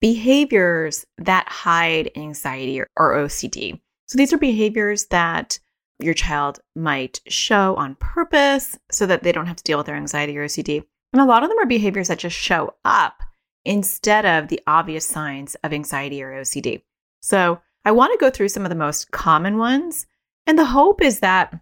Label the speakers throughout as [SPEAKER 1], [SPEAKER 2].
[SPEAKER 1] behaviors that hide anxiety or, OCD. So these are behaviors that your child might show on purpose so that they don't have to deal with their anxiety or OCD. And a lot of them are behaviors that just show up instead of the obvious signs of anxiety or OCD. So I want to go through some of the most common ones. And the hope is that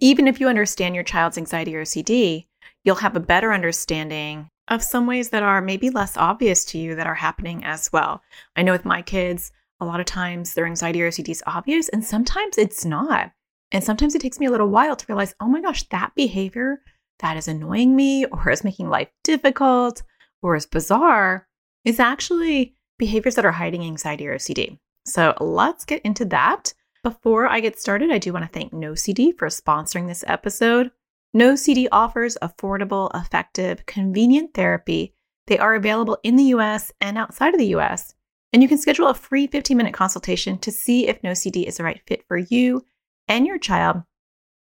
[SPEAKER 1] even if you understand your child's anxiety or OCD, you'll have a better understanding of some ways that are maybe less obvious to you that are happening as well. I know with my kids, a lot of times their anxiety or OCD is obvious, and sometimes it's not. And sometimes it takes me a little while to realize, oh my gosh, that behavior that is annoying me or is making life difficult or is bizarre is actually behaviors that are hiding anxiety or OCD. So let's get into that. Before I get started, I do want to thank NoCD for sponsoring this episode. NoCD offers affordable, effective, convenient therapy. They are available in the US and outside of the US. And you can schedule a free 15 minute consultation to see if NoCD is the right fit for you and your child.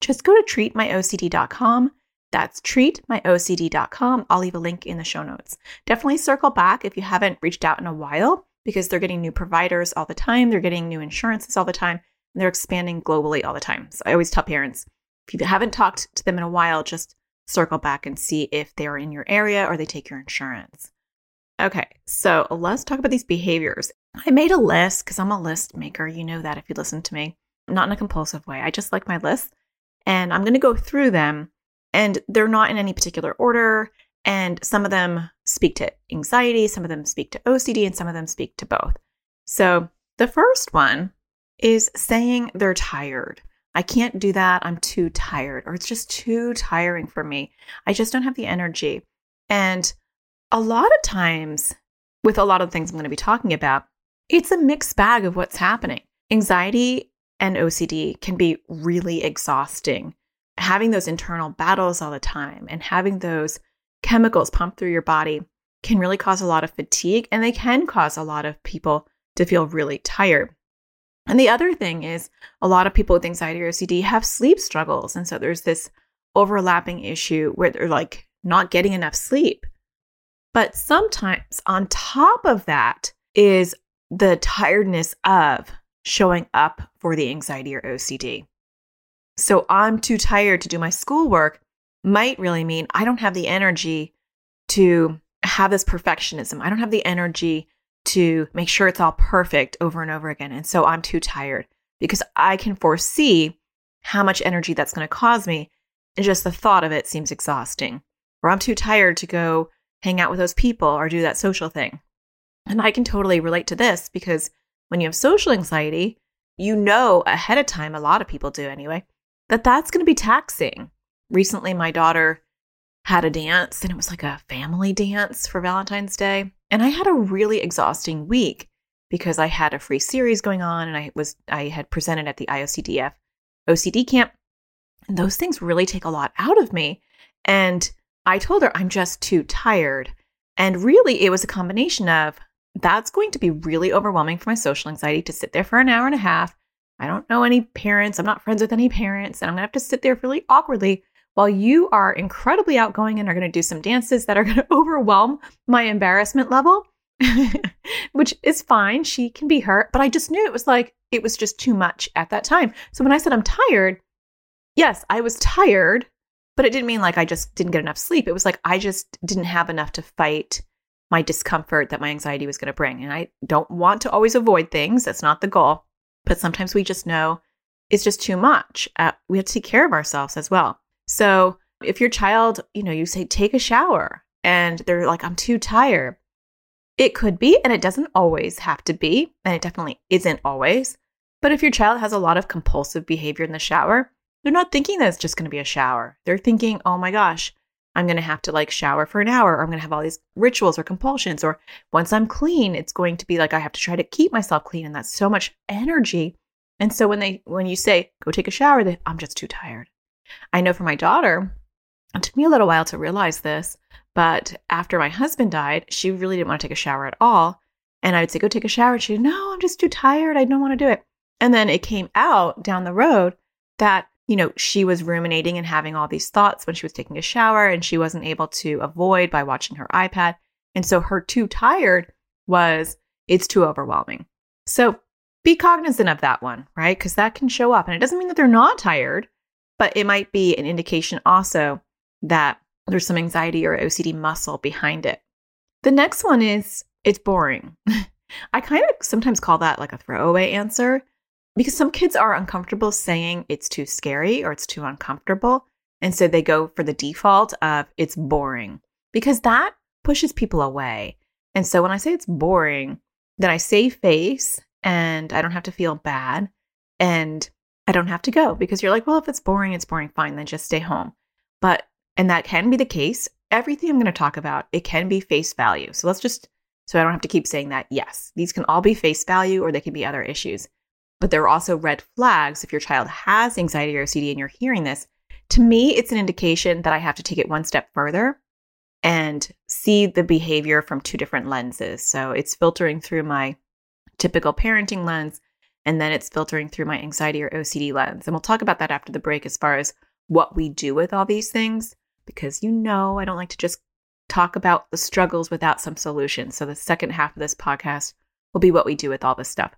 [SPEAKER 1] Just go to treatmyocd.com. That's treatmyocd.com. I'll leave a link in the show notes. Definitely circle back if you haven't reached out in a while because they're getting new providers all the time. They're getting new insurances all the time. And they're expanding globally all the time. So I always tell parents if you haven't talked to them in a while, just circle back and see if they're in your area or they take your insurance. Okay, so let's talk about these behaviors. I made a list because I'm a list maker. You know that if you listen to me, not in a compulsive way. I just like my list and I'm going to go through them and they're not in any particular order. And some of them speak to anxiety, some of them speak to OCD, and some of them speak to both. So the first one is saying they're tired. I can't do that. I'm too tired, or it's just too tiring for me. I just don't have the energy. And a lot of times, with a lot of things I'm going to be talking about, it's a mixed bag of what's happening. Anxiety and OCD can be really exhausting. Having those internal battles all the time and having those chemicals pumped through your body can really cause a lot of fatigue and they can cause a lot of people to feel really tired. And the other thing is, a lot of people with anxiety or OCD have sleep struggles. And so there's this overlapping issue where they're like not getting enough sleep. But sometimes on top of that is the tiredness of showing up for the anxiety or OCD. So I'm too tired to do my schoolwork might really mean I don't have the energy to have this perfectionism. I don't have the energy to make sure it's all perfect over and over again. And so I'm too tired because I can foresee how much energy that's going to cause me. And just the thought of it seems exhausting. Or I'm too tired to go hang out with those people or do that social thing. And I can totally relate to this because when you have social anxiety, you know ahead of time, a lot of people do anyway, that that's going to be taxing. Recently, my daughter had a dance and it was like a family dance for Valentine's Day. And I had a really exhausting week because I had a free series going on and I was I had presented at the IOCDF OCD camp. And those things really take a lot out of me. And I told her I'm just too tired. And really it was a combination of that's going to be really overwhelming for my social anxiety to sit there for an hour and a half. I don't know any parents. I'm not friends with any parents. And I'm going to have to sit there really awkwardly while you are incredibly outgoing and are going to do some dances that are going to overwhelm my embarrassment level, which is fine. She can be hurt, but I just knew it was like, it was just too much at that time. So when I said I'm tired, yes, I was tired, but it didn't mean like I just didn't get enough sleep. It was like I just didn't have enough to fight my discomfort that my anxiety was going to bring. And I don't want to always avoid things. That's not the goal. But sometimes we just know it's just too much. Uh, we have to take care of ourselves as well. So if your child, you know, you say, take a shower and they're like, I'm too tired, it could be, and it doesn't always have to be, and it definitely isn't always. But if your child has a lot of compulsive behavior in the shower, they're not thinking that it's just going to be a shower. They're thinking, oh my gosh, I'm going to have to like shower for an hour, or I'm going to have all these rituals or compulsions, or once I'm clean, it's going to be like I have to try to keep myself clean. And that's so much energy. And so when they, when you say, go take a shower, they, I'm just too tired. I know for my daughter, it took me a little while to realize this, but after my husband died, she really didn't want to take a shower at all. And I would say, go take a shower. And she'd, no, I'm just too tired. I don't want to do it. And then it came out down the road that, you know, she was ruminating and having all these thoughts when she was taking a shower and she wasn't able to avoid by watching her iPad. And so her too tired was, it's too overwhelming. So be cognizant of that one, right? Because that can show up. And it doesn't mean that they're not tired, but it might be an indication also that there's some anxiety or OCD muscle behind it. The next one is it's boring. I kind of sometimes call that like a throwaway answer because some kids are uncomfortable saying it's too scary or it's too uncomfortable. And so they go for the default of it's boring because that pushes people away. And so when I say it's boring, then I save face and I don't have to feel bad and I don't have to go because you're like, well, if it's boring, it's boring, fine, then just stay home. But, and that can be the case. Everything I'm going to talk about, it can be face value. So let's just, so I don't have to keep saying that. Yes, these can all be face value or they can be other issues. But there are also red flags if your child has anxiety or OCD and you're hearing this. To me, it's an indication that I have to take it one step further and see the behavior from two different lenses. So it's filtering through my typical parenting lens, and then it's filtering through my anxiety or OCD lens. And we'll talk about that after the break as far as what we do with all these things, because you know I don't like to just talk about the struggles without some solutions. So the second half of this podcast will be what we do with all this stuff.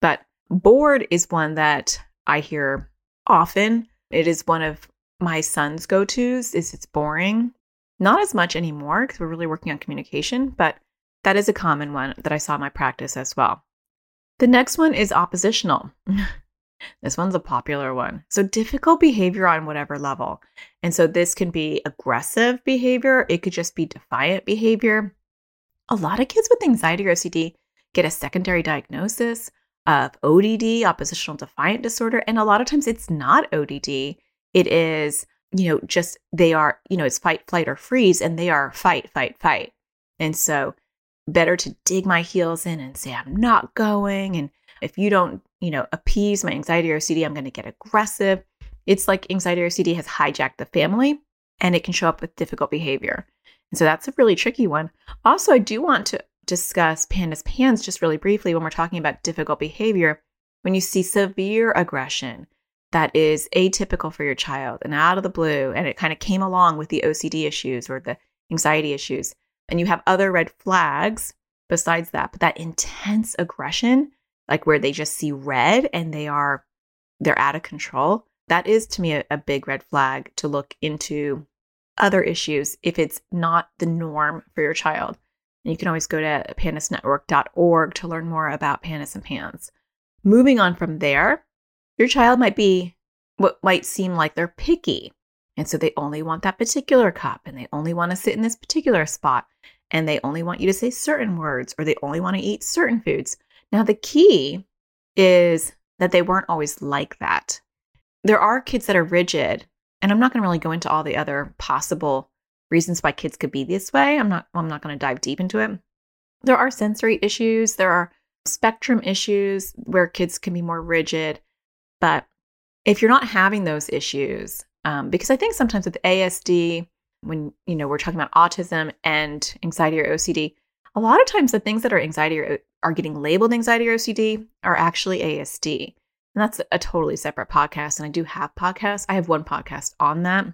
[SPEAKER 1] But Bored is one that I hear often. It is one of my son's go-tos is it's boring. Not as much anymore because we're really working on communication, but that is a common one that I saw in my practice as well. The next one is oppositional. this one's a popular one. So, difficult behavior on whatever level. And so, this can be aggressive behavior, it could just be defiant behavior. A lot of kids with anxiety or OCD get a secondary diagnosis of ODD, oppositional defiant disorder. And a lot of times it's not ODD. It is, you know, just they are, you know, it's fight, flight, or freeze, and they are fight, fight, fight. And so better to dig my heels in and say, I'm not going. And if you don't, you know, appease my anxiety or OCD, I'm going to get aggressive. It's like anxiety or OCD has hijacked the family and it can show up with difficult behavior. And so that's a really tricky one. Also, I do want to discuss pandas pans just really briefly when we're talking about difficult behavior. When you see severe aggression that is atypical for your child and out of the blue, and it kind of came along with the OCD issues or the anxiety issues, and you have other red flags besides that, but that intense aggression, like where they just see red and they are they're out of control, that is to me a, a big red flag to look into other issues if it's not the norm for your child. And you can always go to pandasnetwork.org to learn more about pandas and pans. Moving on from there, your child might be what might seem like they're picky. And so they only want that particular cup and they only want to sit in this particular spot and they only want you to say certain words or they only want to eat certain foods. Now, the key is that they weren't always like that. There are kids that are rigid, and I'm not going to really go into all the other possible reasons why kids could be this way. I'm not I'm not going to dive deep into it. There are sensory issues, there are spectrum issues where kids can be more rigid, but if you're not having those issues, um, because I think sometimes with ASD, when you know we're talking about autism and anxiety or OCD, a lot of times the things that are anxiety or are getting labeled anxiety or OCD are actually ASD. And that's a totally separate podcast. And I do have podcasts. I have one podcast on that.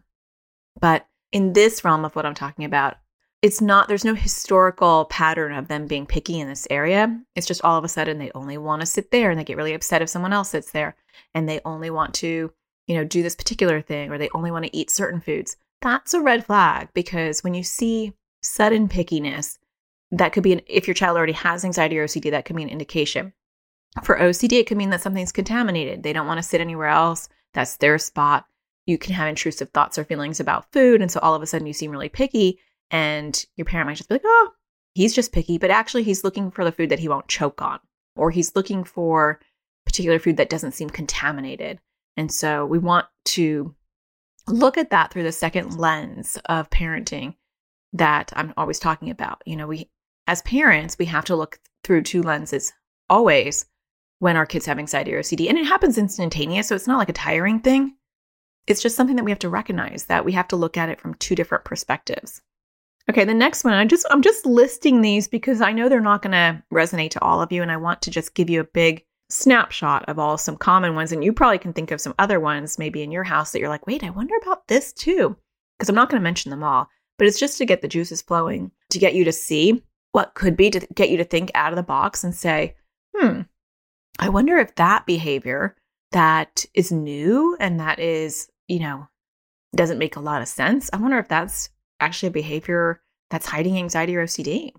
[SPEAKER 1] But in this realm of what I'm talking about, it's not, there's no historical pattern of them being picky in this area. It's just all of a sudden they only want to sit there and they get really upset if someone else sits there and they only want to, you know, do this particular thing or they only want to eat certain foods. That's a red flag because when you see sudden pickiness, that could be an, if your child already has anxiety or OCD, that could be an indication. For OCD, it could mean that something's contaminated. They don't want to sit anywhere else. That's their spot you can have intrusive thoughts or feelings about food. And so all of a sudden you seem really picky, and your parent might just be like, oh, he's just picky. But actually, he's looking for the food that he won't choke on, or he's looking for particular food that doesn't seem contaminated. And so we want to look at that through the second lens of parenting that I'm always talking about. You know, we as parents, we have to look through two lenses always when our kids have anxiety or OCD. And it happens instantaneous, so it's not like a tiring thing. It's just something that we have to recognize that we have to look at it from two different perspectives. Okay, the next one, I just I'm just listing these because I know they're not going to resonate to all of you and I want to just give you a big snapshot of all some common ones and you probably can think of some other ones maybe in your house that you're like, "Wait, I wonder about this too." Because I'm not going to mention them all, but it's just to get the juices flowing, to get you to see what could be to get you to think out of the box and say, "Hmm, I wonder if that behavior that is new and that is, you know, doesn't make a lot of sense. I wonder if that's actually a behavior that's hiding anxiety or OCD.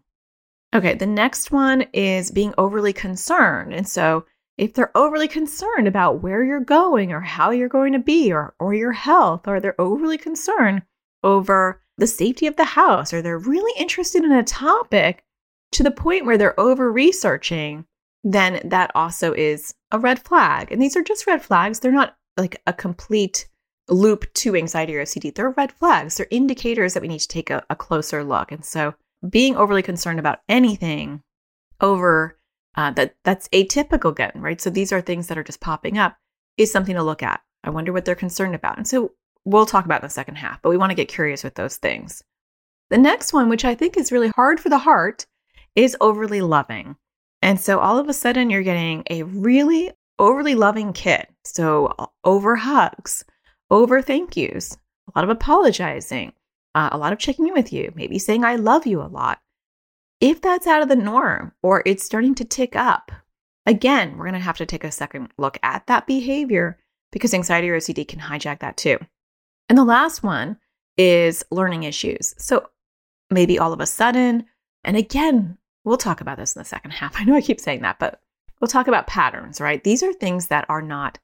[SPEAKER 1] Okay, the next one is being overly concerned. And so if they're overly concerned about where you're going or how you're going to be or, or your health, or they're overly concerned over the safety of the house, or they're really interested in a topic to the point where they're over researching, then that also is a red flag. And these are just red flags. They're not like a complete loop to anxiety or OCD. They're red flags. They're indicators that we need to take a, a closer look. And so being overly concerned about anything over uh, that that's atypical again, right? So these are things that are just popping up is something to look at. I wonder what they're concerned about. And so we'll talk about in the second half, but we want to get curious with those things. The next one, which I think is really hard for the heart, is overly loving. And so all of a sudden you're getting a really overly loving kid. So over hugs, over thank yous, a lot of apologizing, uh, a lot of checking in with you, maybe saying I love you a lot. If that's out of the norm or it's starting to tick up, again, we're going to have to take a second look at that behavior because anxiety or OCD can hijack that too. And the last one is learning issues. So maybe all of a sudden, and again, we'll talk about this in the second half. I know I keep saying that, but we'll talk about patterns, right? These are things that are not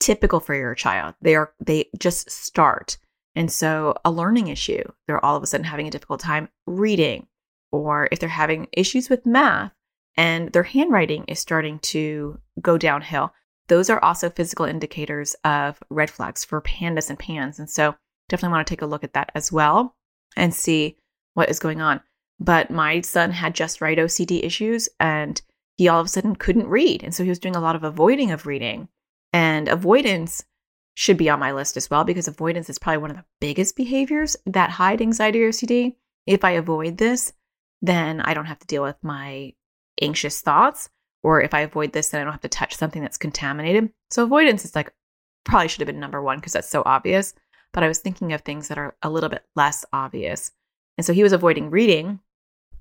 [SPEAKER 1] typical for your child. They are they just start. And so a learning issue, they're all of a sudden having a difficult time reading or if they're having issues with math and their handwriting is starting to go downhill. Those are also physical indicators of red flags for pandas and pans. And so definitely want to take a look at that as well and see what is going on. But my son had just right OCD issues and he all of a sudden couldn't read. And so he was doing a lot of avoiding of reading. And avoidance should be on my list as well because avoidance is probably one of the biggest behaviors that hide anxiety or OCD. If I avoid this, then I don't have to deal with my anxious thoughts. Or if I avoid this, then I don't have to touch something that's contaminated. So avoidance is like probably should have been number one because that's so obvious. But I was thinking of things that are a little bit less obvious. And so he was avoiding reading,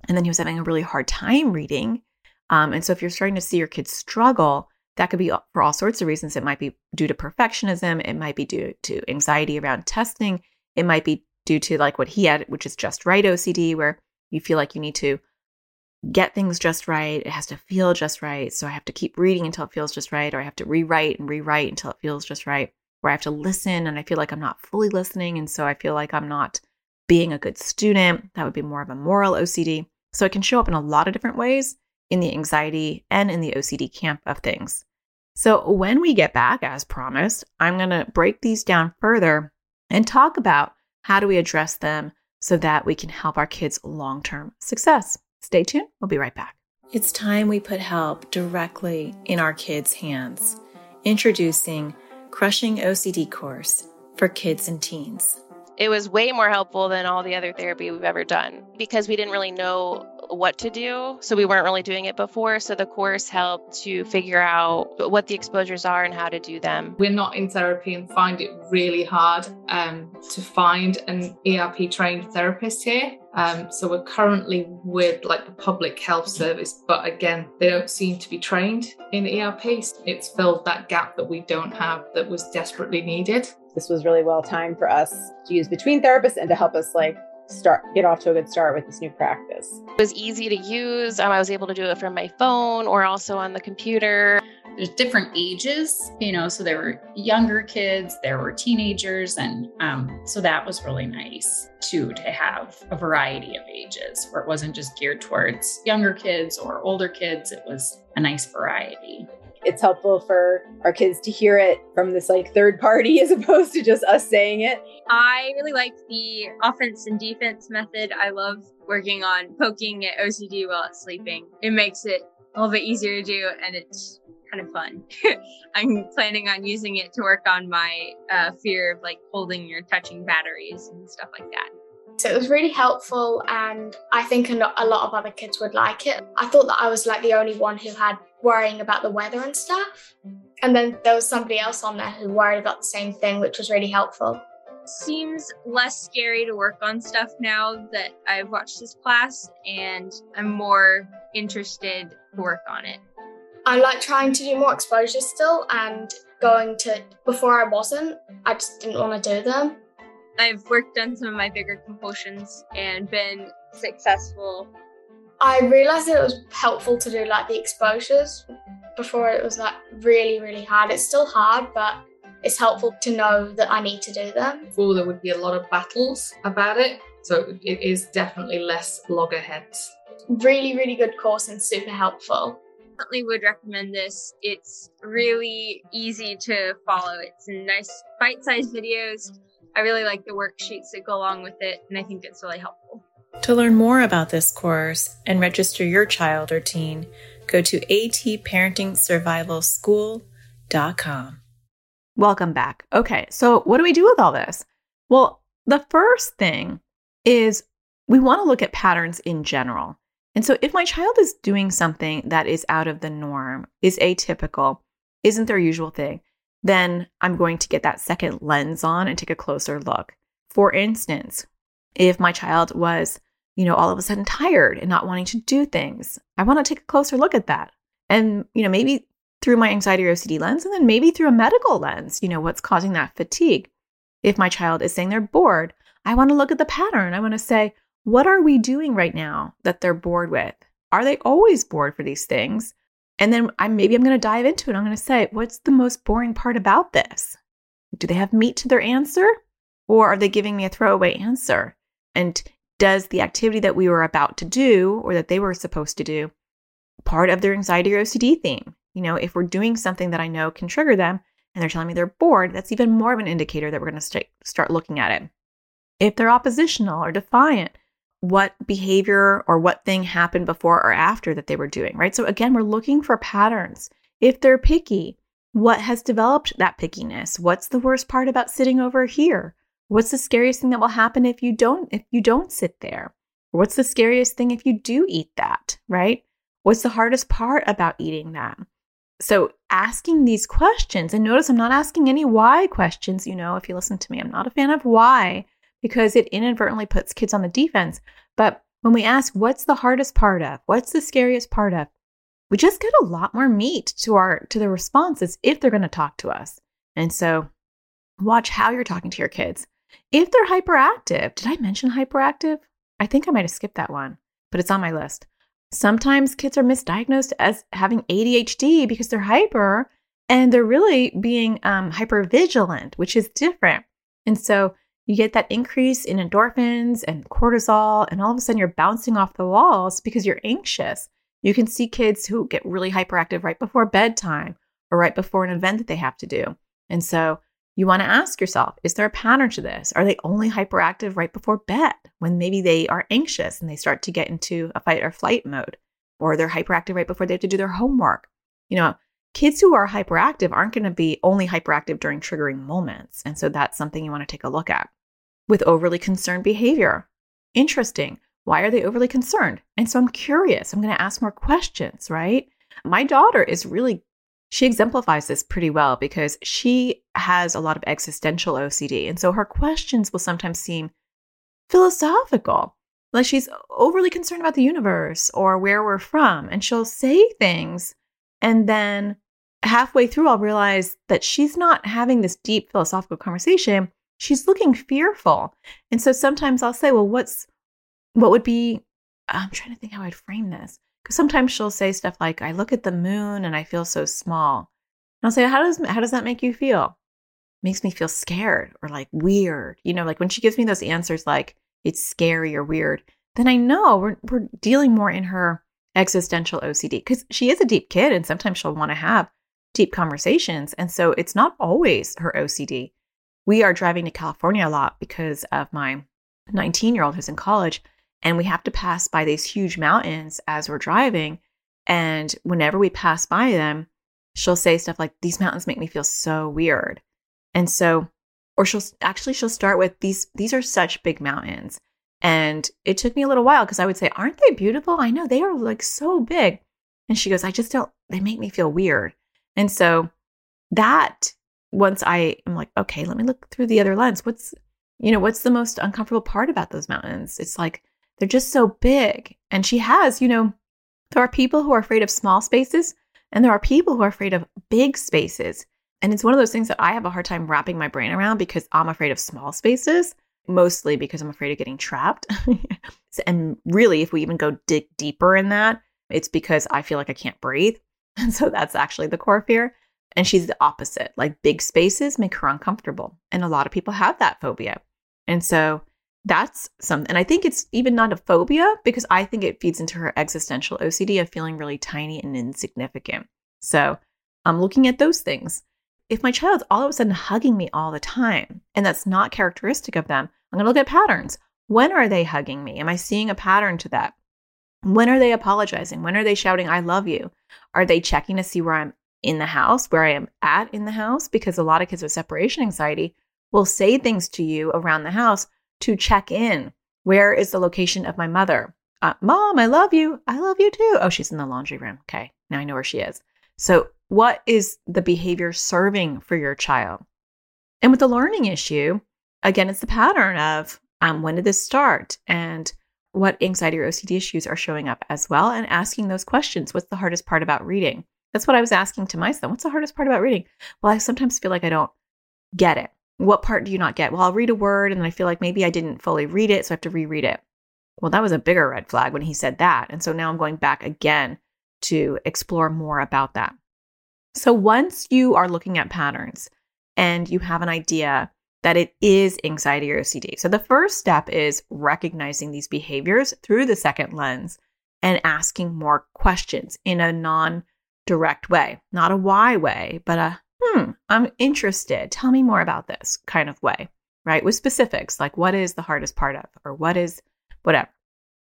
[SPEAKER 1] and then he was having a really hard time reading. Um, and so if you're starting to see your kids struggle, that could be for all sorts of reasons. It might be due to perfectionism. It might be due to anxiety around testing. It might be due to like what he had, which is just right OCD, where you feel like you need to get things just right. It has to feel just right. So I have to keep reading until it feels just right, or I have to rewrite and rewrite until it feels just right, or I have to listen and I feel like I'm not fully listening. And so I feel like I'm not being a good student. That would be more of a moral OCD. So it can show up in a lot of different ways in the anxiety and in the OCD camp of things. So, when we get back, as promised, I'm going to break these down further and talk about how do we address them so that we can help our kids' long term success. Stay tuned. We'll be right back. It's time we put help directly in our kids' hands. Introducing Crushing OCD course for kids and teens.
[SPEAKER 2] It was way more helpful than all the other therapy we've ever done because we didn't really know what to do. So we weren't really doing it before. So the course helped to figure out what the exposures are and how to do them.
[SPEAKER 3] We're not in therapy and find it really hard um, to find an ERP trained therapist here. Um, so we're currently with like the public health service, but again, they don't seem to be trained in ERP. It's filled that gap that we don't have that was desperately needed.
[SPEAKER 4] This was really well timed for us to use between therapists and to help us like start get off to a good start with this new practice.
[SPEAKER 2] It was easy to use. Um, I was able to do it from my phone or also on the computer.
[SPEAKER 5] There's different ages, you know, so there were younger kids, there were teenagers, and um, so that was really nice too to have a variety of ages where it wasn't just geared towards younger kids or older kids. It was a nice variety.
[SPEAKER 4] It's helpful for our kids to hear it from this like third party as opposed to just us saying it.
[SPEAKER 6] I really like the offense and defense method. I love working on poking at OCD while it's sleeping. It makes it a little bit easier to do and it's kind of fun. I'm planning on using it to work on my uh, fear of like holding or touching batteries and stuff like that.
[SPEAKER 7] So it was really helpful, and I think a lot of other kids would like it. I thought that I was like the only one who had worrying about the weather and stuff. And then there was somebody else on there who worried about the same thing, which was really helpful.
[SPEAKER 6] Seems less scary to work on stuff now that I've watched this class, and I'm more interested to work on it.
[SPEAKER 7] I like trying to do more exposures still, and going to before I wasn't, I just didn't want to do them.
[SPEAKER 6] I've worked on some of my bigger compulsions and been successful.
[SPEAKER 7] I realized that it was helpful to do like the exposures before it was like really, really hard. It's still hard, but it's helpful to know that I need to do them.
[SPEAKER 3] Before there would be a lot of battles about it, so it is definitely less loggerheads.
[SPEAKER 7] Really, really good course and super helpful.
[SPEAKER 6] Definitely would recommend this. It's really easy to follow. It's nice bite-sized videos I really like the worksheets that go along with it, and I think it's really helpful.
[SPEAKER 1] To learn more about this course and register your child or teen, go to atparentingsurvivalschool.com. Welcome back. Okay, so what do we do with all this? Well, the first thing is we want to look at patterns in general. And so if my child is doing something that is out of the norm, is atypical, isn't their usual thing, then I'm going to get that second lens on and take a closer look. For instance, if my child was, you know, all of a sudden tired and not wanting to do things, I want to take a closer look at that. And, you know, maybe through my anxiety or OCD lens, and then maybe through a medical lens, you know, what's causing that fatigue. If my child is saying they're bored, I want to look at the pattern. I want to say, what are we doing right now that they're bored with? Are they always bored for these things? And then I maybe I'm going to dive into it. I'm going to say, what's the most boring part about this? Do they have meat to their answer? Or are they giving me a throwaway answer? And does the activity that we were about to do or that they were supposed to do part of their anxiety or OCD theme? You know, if we're doing something that I know can trigger them and they're telling me they're bored, that's even more of an indicator that we're going to st- start looking at it. If they're oppositional or defiant, what behavior or what thing happened before or after that they were doing, right? So again, we're looking for patterns. If they're picky, what has developed that pickiness? What's the worst part about sitting over here? What's the scariest thing that will happen if you don't if you don't sit there? What's the scariest thing if you do eat that, right? What's the hardest part about eating that? So asking these questions and notice I'm not asking any why questions, you know, if you listen to me, I'm not a fan of why because it inadvertently puts kids on the defense. But when we ask, what's the hardest part of? What's the scariest part of? We just get a lot more meat to our to the responses if they're going to talk to us. And so watch how you're talking to your kids. If they're hyperactive, did I mention hyperactive? I think I might have skipped that one, but it's on my list. Sometimes kids are misdiagnosed as having ADHD because they're hyper and they're really being um, hyper vigilant, which is different. And so you get that increase in endorphins and cortisol, and all of a sudden you're bouncing off the walls because you're anxious. You can see kids who get really hyperactive right before bedtime or right before an event that they have to do. And so you want to ask yourself is there a pattern to this? Are they only hyperactive right before bed when maybe they are anxious and they start to get into a fight or flight mode? Or they're hyperactive right before they have to do their homework? You know, kids who are hyperactive aren't going to be only hyperactive during triggering moments. And so that's something you want to take a look at with overly concerned behavior. Interesting. Why are they overly concerned? And so I'm curious. I'm going to ask more questions, right? My daughter is really, she exemplifies this pretty well because she has a lot of existential OCD. And so her questions will sometimes seem philosophical, like she's overly concerned about the universe or where we're from. And she'll say things. And then halfway through, I'll realize that she's not having this deep philosophical conversation she's looking fearful. And so sometimes I'll say, well, what's, what would be, I'm trying to think how I'd frame this. Because sometimes she'll say stuff like, I look at the moon and I feel so small. And I'll say, how does, how does that make you feel? makes me feel scared or like weird. You know, like when she gives me those answers, like it's scary or weird, then I know we're, we're dealing more in her existential OCD because she is a deep kid and sometimes she'll want to have deep conversations. And so it's not always her OCD. We are driving to California a lot because of my 19 year old who's in college, and we have to pass by these huge mountains as we're driving. And whenever we pass by them, she'll say stuff like, These mountains make me feel so weird. And so, or she'll actually she'll start with these these are such big mountains. And it took me a little while because I would say, Aren't they beautiful? I know they are like so big. And she goes, I just don't, they make me feel weird. And so that once I am like, okay, let me look through the other lens. What's, you know, what's the most uncomfortable part about those mountains? It's like they're just so big. And she has, you know, there are people who are afraid of small spaces and there are people who are afraid of big spaces. And it's one of those things that I have a hard time wrapping my brain around because I'm afraid of small spaces, mostly because I'm afraid of getting trapped. and really, if we even go dig deeper in that, it's because I feel like I can't breathe. And so that's actually the core fear. And she's the opposite. Like big spaces make her uncomfortable. And a lot of people have that phobia. And so that's something. And I think it's even not a phobia because I think it feeds into her existential OCD of feeling really tiny and insignificant. So I'm looking at those things. If my child's all of a sudden hugging me all the time, and that's not characteristic of them, I'm going to look at patterns. When are they hugging me? Am I seeing a pattern to that? When are they apologizing? When are they shouting, I love you? Are they checking to see where I'm in the house, where I am at in the house? Because a lot of kids with separation anxiety will say things to you around the house to check in. Where is the location of my mother? Uh, Mom, I love you. I love you too. Oh, she's in the laundry room. Okay, now I know where she is. So, what is the behavior serving for your child? And with the learning issue, again, it's the pattern of um, when did this start? And what anxiety or OCD issues are showing up as well and asking those questions. What's the hardest part about reading? That's what I was asking to my son. What's the hardest part about reading? Well, I sometimes feel like I don't get it. What part do you not get? Well, I'll read a word and then I feel like maybe I didn't fully read it, so I have to reread it. Well, that was a bigger red flag when he said that. And so now I'm going back again to explore more about that. So once you are looking at patterns and you have an idea that it is anxiety or OCD. So the first step is recognizing these behaviors through the second lens and asking more questions in a non direct way, not a why way, but a hmm, I'm interested. Tell me more about this kind of way, right? With specifics like what is the hardest part of or what is whatever.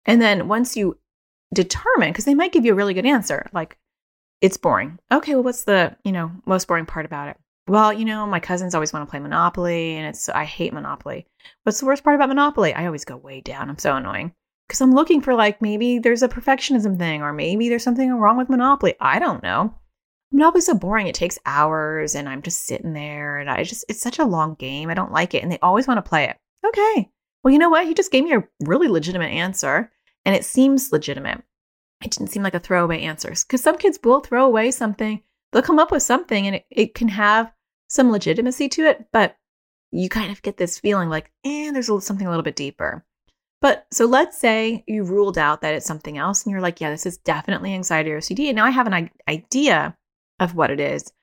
[SPEAKER 1] And then once you determine, because they might give you a really good answer, like it's boring. Okay, well, what's the, you know, most boring part about it? well, you know, my cousins always want to play Monopoly and it's I hate Monopoly. What's the worst part about Monopoly? I always go way down. I'm so annoying. Because I'm looking for like maybe there's a perfectionism thing or maybe there's something wrong with Monopoly. I don't know. Monopoly's so boring. It takes hours and I'm just sitting there and I just it's such a long game. I don't like it. And they always want to play it. Okay. Well, you know what? He just gave me a really legitimate answer and it seems legitimate. It didn't seem like a throwaway answer. Because some kids will throw away something they'll come up with something and it, it can have some legitimacy to it, but you kind of get this feeling like, eh, there's something a little bit deeper. But so let's say you ruled out that it's something else and you're like, yeah, this is definitely anxiety or OCD. And now I have an idea of what it is.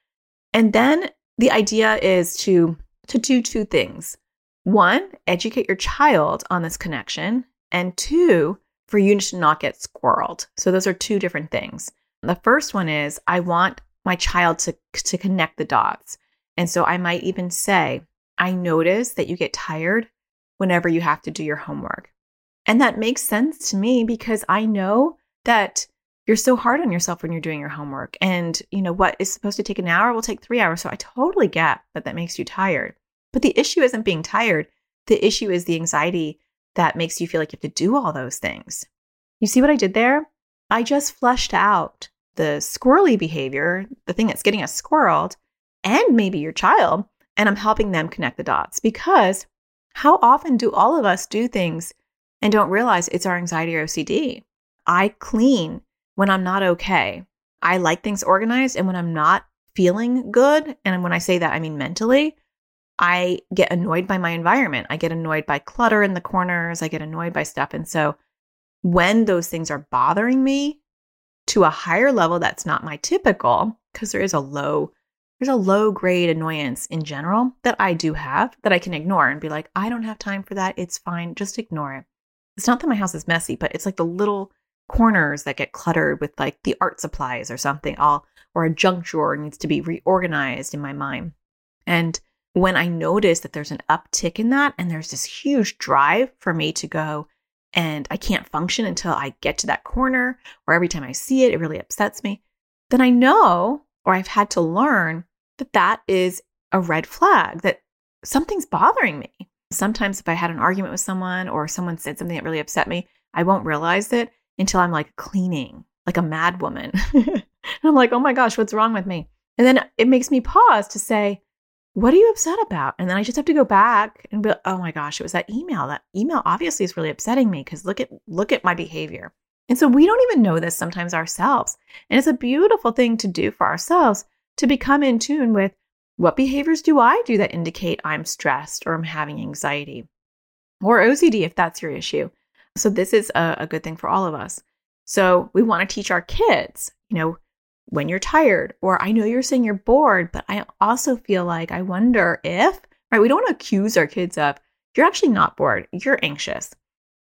[SPEAKER 1] And then the idea is to to do two things. One, educate your child on this connection, and two, for you to not get squirreled. So those are two different things. The first one is I want my child to to connect the dots. And so I might even say, I notice that you get tired whenever you have to do your homework. And that makes sense to me because I know that you're so hard on yourself when you're doing your homework. And, you know, what is supposed to take an hour will take three hours. So I totally get that that makes you tired. But the issue isn't being tired. The issue is the anxiety that makes you feel like you have to do all those things. You see what I did there? I just fleshed out the squirrely behavior, the thing that's getting us squirreled, and maybe your child, and I'm helping them connect the dots because how often do all of us do things and don't realize it's our anxiety or OCD? I clean when I'm not okay. I like things organized, and when I'm not feeling good, and when I say that, I mean mentally, I get annoyed by my environment. I get annoyed by clutter in the corners. I get annoyed by stuff. And so when those things are bothering me, to a higher level that's not my typical because there is a low there's a low grade annoyance in general that I do have that I can ignore and be like, I don't have time for that. It's fine. Just ignore it. It's not that my house is messy, but it's like the little corners that get cluttered with like the art supplies or something. I'll or a junk drawer needs to be reorganized in my mind. And when I notice that there's an uptick in that and there's this huge drive for me to go and I can't function until I get to that corner, or every time I see it, it really upsets me, then I know, or I've had to learn that that is a red flag, that something's bothering me. Sometimes if I had an argument with someone or someone said something that really upset me, I won't realize it until I'm like cleaning, like a mad woman. and I'm like, oh my gosh, what's wrong with me? And then it makes me pause to say, what are you upset about? And then I just have to go back and be, oh my gosh, it was that email. That email obviously is really upsetting me because look at look at my behavior. And so we don't even know this sometimes ourselves. And it's a beautiful thing to do for ourselves to become in tune with what behaviors do I do that indicate I'm stressed or I'm having anxiety or OCD if that's your issue. So this is a, a good thing for all of us. So we want to teach our kids, you know, when you're tired, or I know you're saying you're bored, but I also feel like I wonder if, right? We don't want to accuse our kids of, you're actually not bored, you're anxious.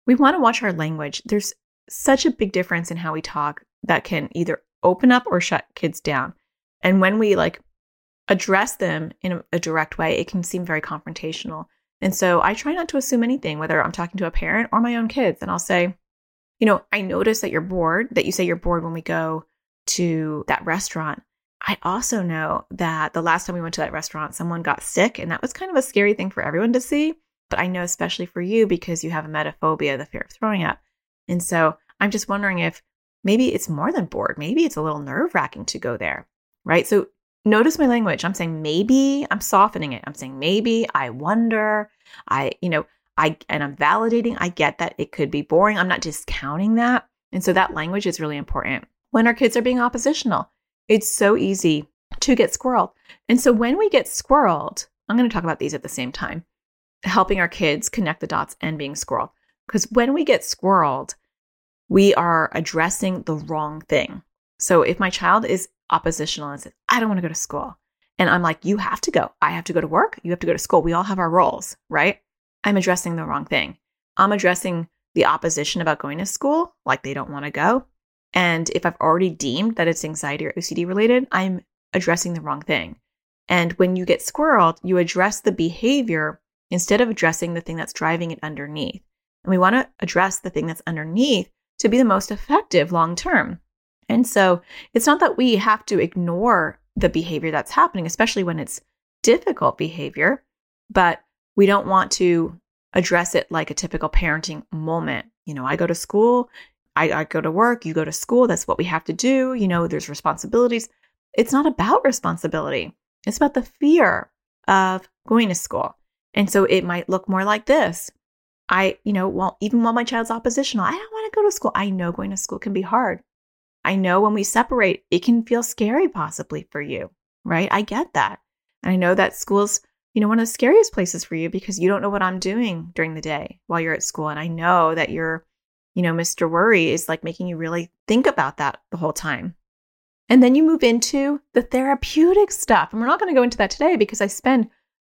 [SPEAKER 1] We want to watch our language. There's such a big difference in how we talk that can either open up or shut kids down. And when we like address them in a, a direct way, it can seem very confrontational. And so I try not to assume anything, whether I'm talking to a parent or my own kids. And I'll say, you know, I notice that you're bored, that you say you're bored when we go to that restaurant. I also know that the last time we went to that restaurant, someone got sick, and that was kind of a scary thing for everyone to see. But I know, especially for you, because you have emetophobia, the fear of throwing up. And so I'm just wondering if maybe it's more than bored. Maybe it's a little nerve wracking to go there, right? So notice my language. I'm saying maybe, I'm softening it. I'm saying maybe, I wonder, I, you know, I, and I'm validating. I get that it could be boring. I'm not discounting that. And so that language is really important when our kids are being oppositional. It's so easy to get squirreled. And so when we get squirreled, I'm going to talk about these at the same time, helping our kids connect the dots and being squirreled. Because when we get squirreled, we are addressing the wrong thing. So if my child is oppositional and says, I don't want to go to school, and I'm like, you have to go. I have to go to work. You have to go to school. We all have our roles, right? I'm addressing the wrong thing. I'm addressing the opposition about going to school, like they don't want to go. And if I've already deemed that it's anxiety or OCD related, I'm addressing the wrong thing. And when you get squirreled, you address the behavior instead of addressing the thing that's driving it underneath. And we want to address the thing that's underneath to be the most effective long term. And so it's not that we have to ignore the behavior that's happening, especially when it's difficult behavior, but we don't want to address it like a typical parenting moment. You know, I go to school, I, I go to work, you go to school. That's what we have to do. You know, there's responsibilities. It's not about responsibility, it's about the fear of going to school. And so it might look more like this. I, you know, well, even while my child's oppositional, I don't want to go to school. I know going to school can be hard. I know when we separate, it can feel scary possibly for you, right? I get that. And I know that school's, you know, one of the scariest places for you because you don't know what I'm doing during the day while you're at school. And I know that you're you know, Mr. Worry is like making you really think about that the whole time. And then you move into the therapeutic stuff. And we're not going to go into that today because I spend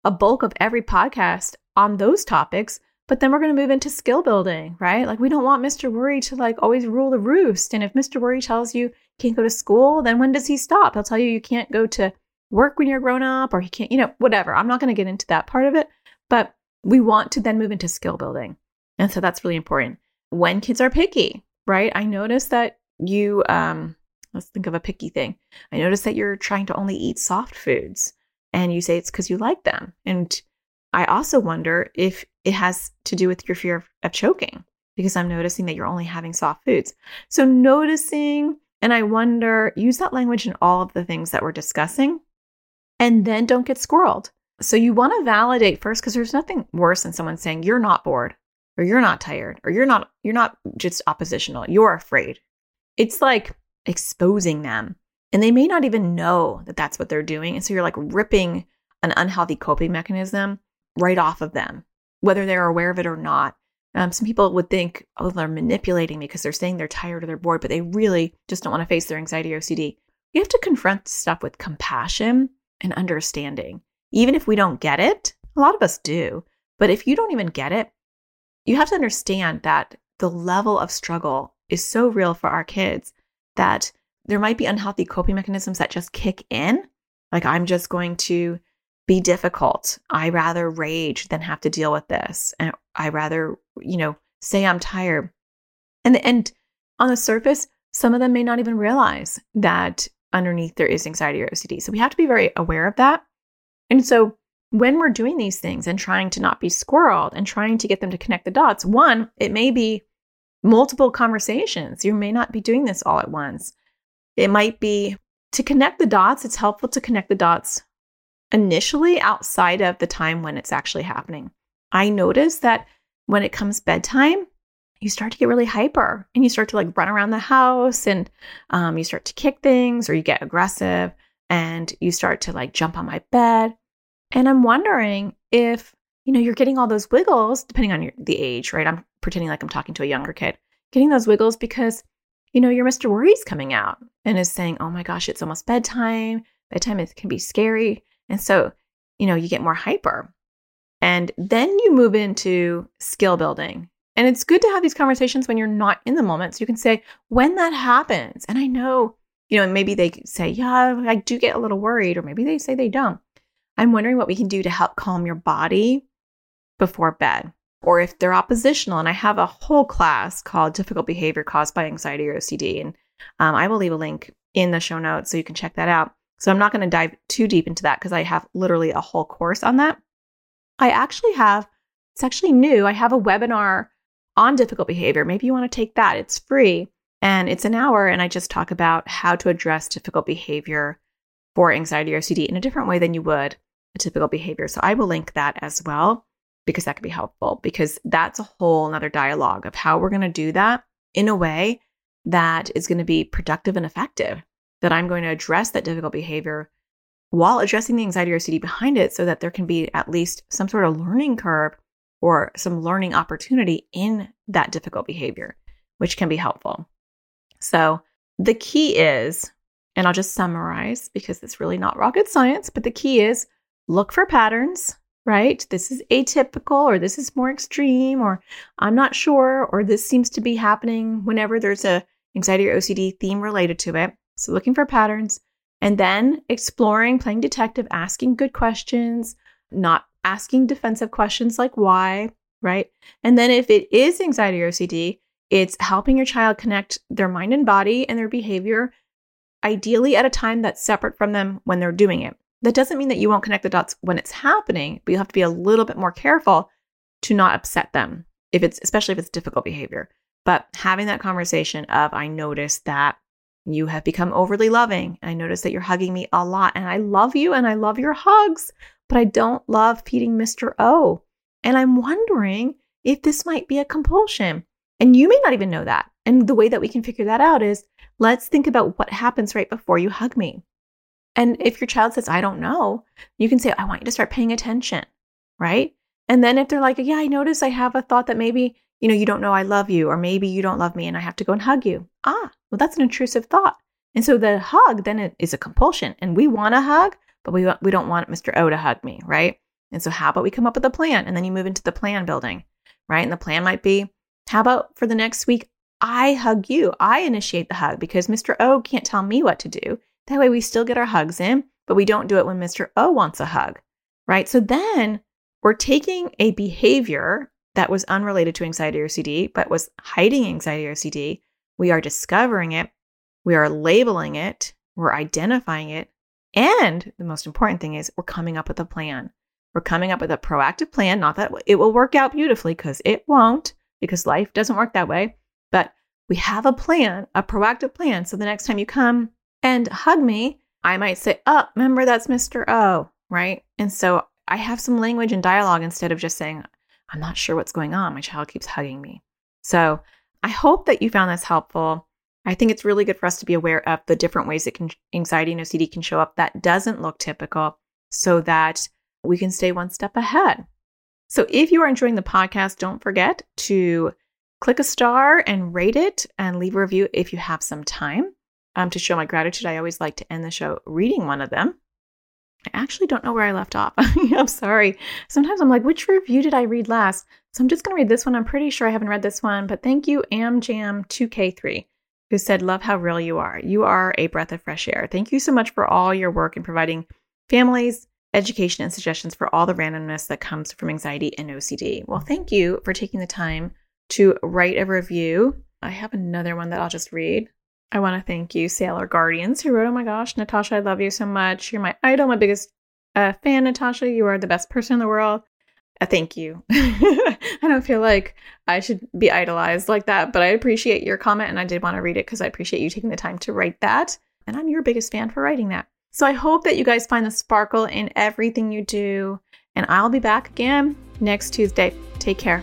[SPEAKER 1] a bulk of every podcast on those topics. But then we're going to move into skill building, right? Like we don't want Mr. Worry to like always rule the roost. And if Mr. Worry tells you you can't go to school, then when does he stop? He'll tell you you can't go to work when you're grown up or he can't, you know, whatever. I'm not going to get into that part of it. But we want to then move into skill building. And so that's really important when kids are picky, right? I notice that you, um, let's think of a picky thing. I notice that you're trying to only eat soft foods and you say it's because you like them. And I also wonder if it has to do with your fear of, of choking because I'm noticing that you're only having soft foods. So noticing, and I wonder, use that language in all of the things that we're discussing and then don't get squirreled. So you want to validate first because there's nothing worse than someone saying you're not bored or you're not tired or you're not you're not just oppositional you're afraid it's like exposing them and they may not even know that that's what they're doing and so you're like ripping an unhealthy coping mechanism right off of them whether they're aware of it or not. Um, some people would think oh they're manipulating me because they're saying they're tired or they're bored but they really just don't want to face their anxiety or ocd you have to confront stuff with compassion and understanding. Even if we don't get it a lot of us do but if you don't even get it you have to understand that the level of struggle is so real for our kids that there might be unhealthy coping mechanisms that just kick in. Like, I'm just going to be difficult. I rather rage than have to deal with this. And I rather, you know, say I'm tired. And, and on the surface, some of them may not even realize that underneath there is anxiety or OCD. So we have to be very aware of that. And so when we're doing these things and trying to not be squirreled and trying to get them to connect the dots, one, it may be multiple conversations. You may not be doing this all at once. It might be to connect the dots, it's helpful to connect the dots initially outside of the time when it's actually happening. I notice that when it comes bedtime, you start to get really hyper and you start to like run around the house and um, you start to kick things or you get aggressive and you start to like jump on my bed. And I'm wondering if, you know, you're getting all those wiggles, depending on your, the age, right? I'm pretending like I'm talking to a younger kid, getting those wiggles because, you know, your Mr. Worry's coming out and is saying, oh my gosh, it's almost bedtime. Bedtime is, can be scary. And so, you know, you get more hyper. And then you move into skill building. And it's good to have these conversations when you're not in the moment. So you can say, when that happens, and I know, you know, maybe they say, yeah, I do get a little worried, or maybe they say they don't. I'm wondering what we can do to help calm your body before bed. Or if they're oppositional, and I have a whole class called Difficult Behavior Caused by Anxiety or OCD. And um, I will leave a link in the show notes so you can check that out. So I'm not going to dive too deep into that because I have literally a whole course on that. I actually have, it's actually new. I have a webinar on difficult behavior. Maybe you want to take that. It's free and it's an hour. And I just talk about how to address difficult behavior for anxiety or OCD in a different way than you would a typical behavior. So I will link that as well because that could be helpful because that's a whole another dialogue of how we're going to do that in a way that is going to be productive and effective. That I'm going to address that difficult behavior while addressing the anxiety or OCD behind it so that there can be at least some sort of learning curve or some learning opportunity in that difficult behavior, which can be helpful. So the key is, and I'll just summarize because it's really not rocket science, but the key is look for patterns, right? This is atypical or this is more extreme or I'm not sure or this seems to be happening whenever there's a anxiety or OCD theme related to it. So looking for patterns and then exploring, playing detective, asking good questions, not asking defensive questions like why, right? And then if it is anxiety or OCD, it's helping your child connect their mind and body and their behavior, ideally at a time that's separate from them when they're doing it. That doesn't mean that you won't connect the dots when it's happening, but you have to be a little bit more careful to not upset them if it's especially if it's difficult behavior. But having that conversation of I noticed that you have become overly loving. I notice that you're hugging me a lot and I love you and I love your hugs, but I don't love feeding Mr. O. And I'm wondering if this might be a compulsion. And you may not even know that. And the way that we can figure that out is let's think about what happens right before you hug me. And if your child says, I don't know, you can say, I want you to start paying attention, right? And then if they're like, yeah, I notice I have a thought that maybe, you know, you don't know I love you, or maybe you don't love me and I have to go and hug you. Ah, well, that's an intrusive thought. And so the hug then is a compulsion. And we want a hug, but we, we don't want Mr. O to hug me, right? And so how about we come up with a plan and then you move into the plan building, right? And the plan might be, how about for the next week, I hug you. I initiate the hug because Mr. O can't tell me what to do. That way we still get our hugs in, but we don't do it when Mr. O wants a hug, right? So then we're taking a behavior that was unrelated to anxiety or OCD, but was hiding anxiety or OCD. We are discovering it. We are labeling it. We're identifying it. And the most important thing is we're coming up with a plan. We're coming up with a proactive plan. Not that it will work out beautifully because it won't, because life doesn't work that way. But we have a plan, a proactive plan. So the next time you come and hug me, I might say, Oh, remember that's Mr. O, right? And so I have some language and dialogue instead of just saying, I'm not sure what's going on. My child keeps hugging me. So I hope that you found this helpful. I think it's really good for us to be aware of the different ways that can, anxiety and OCD can show up that doesn't look typical so that we can stay one step ahead. So if you are enjoying the podcast, don't forget to click a star and rate it and leave a review if you have some time. Um, to show my gratitude, I always like to end the show reading one of them. I actually don't know where I left off. I'm sorry. Sometimes I'm like, which review did I read last? So I'm just going to read this one. I'm pretty sure I haven't read this one, but thank you, AmJam2K3. who said, Love how real you are. You are a breath of fresh air. Thank you so much for all your work in providing families education and suggestions for all the randomness that comes from anxiety and OCD. Well, thank you for taking the time to write a review. I have another one that I'll just read. I want to thank you, Sailor Guardians, who wrote, Oh my gosh, Natasha, I love you so much. You're my idol, my biggest uh, fan, Natasha. You are the best person in the world. Uh, thank you. I don't feel like I should be idolized like that, but I appreciate your comment and I did want to read it because I appreciate you taking the time to write that. And I'm your biggest fan for writing that. So I hope that you guys find the sparkle in everything you do. And I'll be back again next Tuesday. Take care.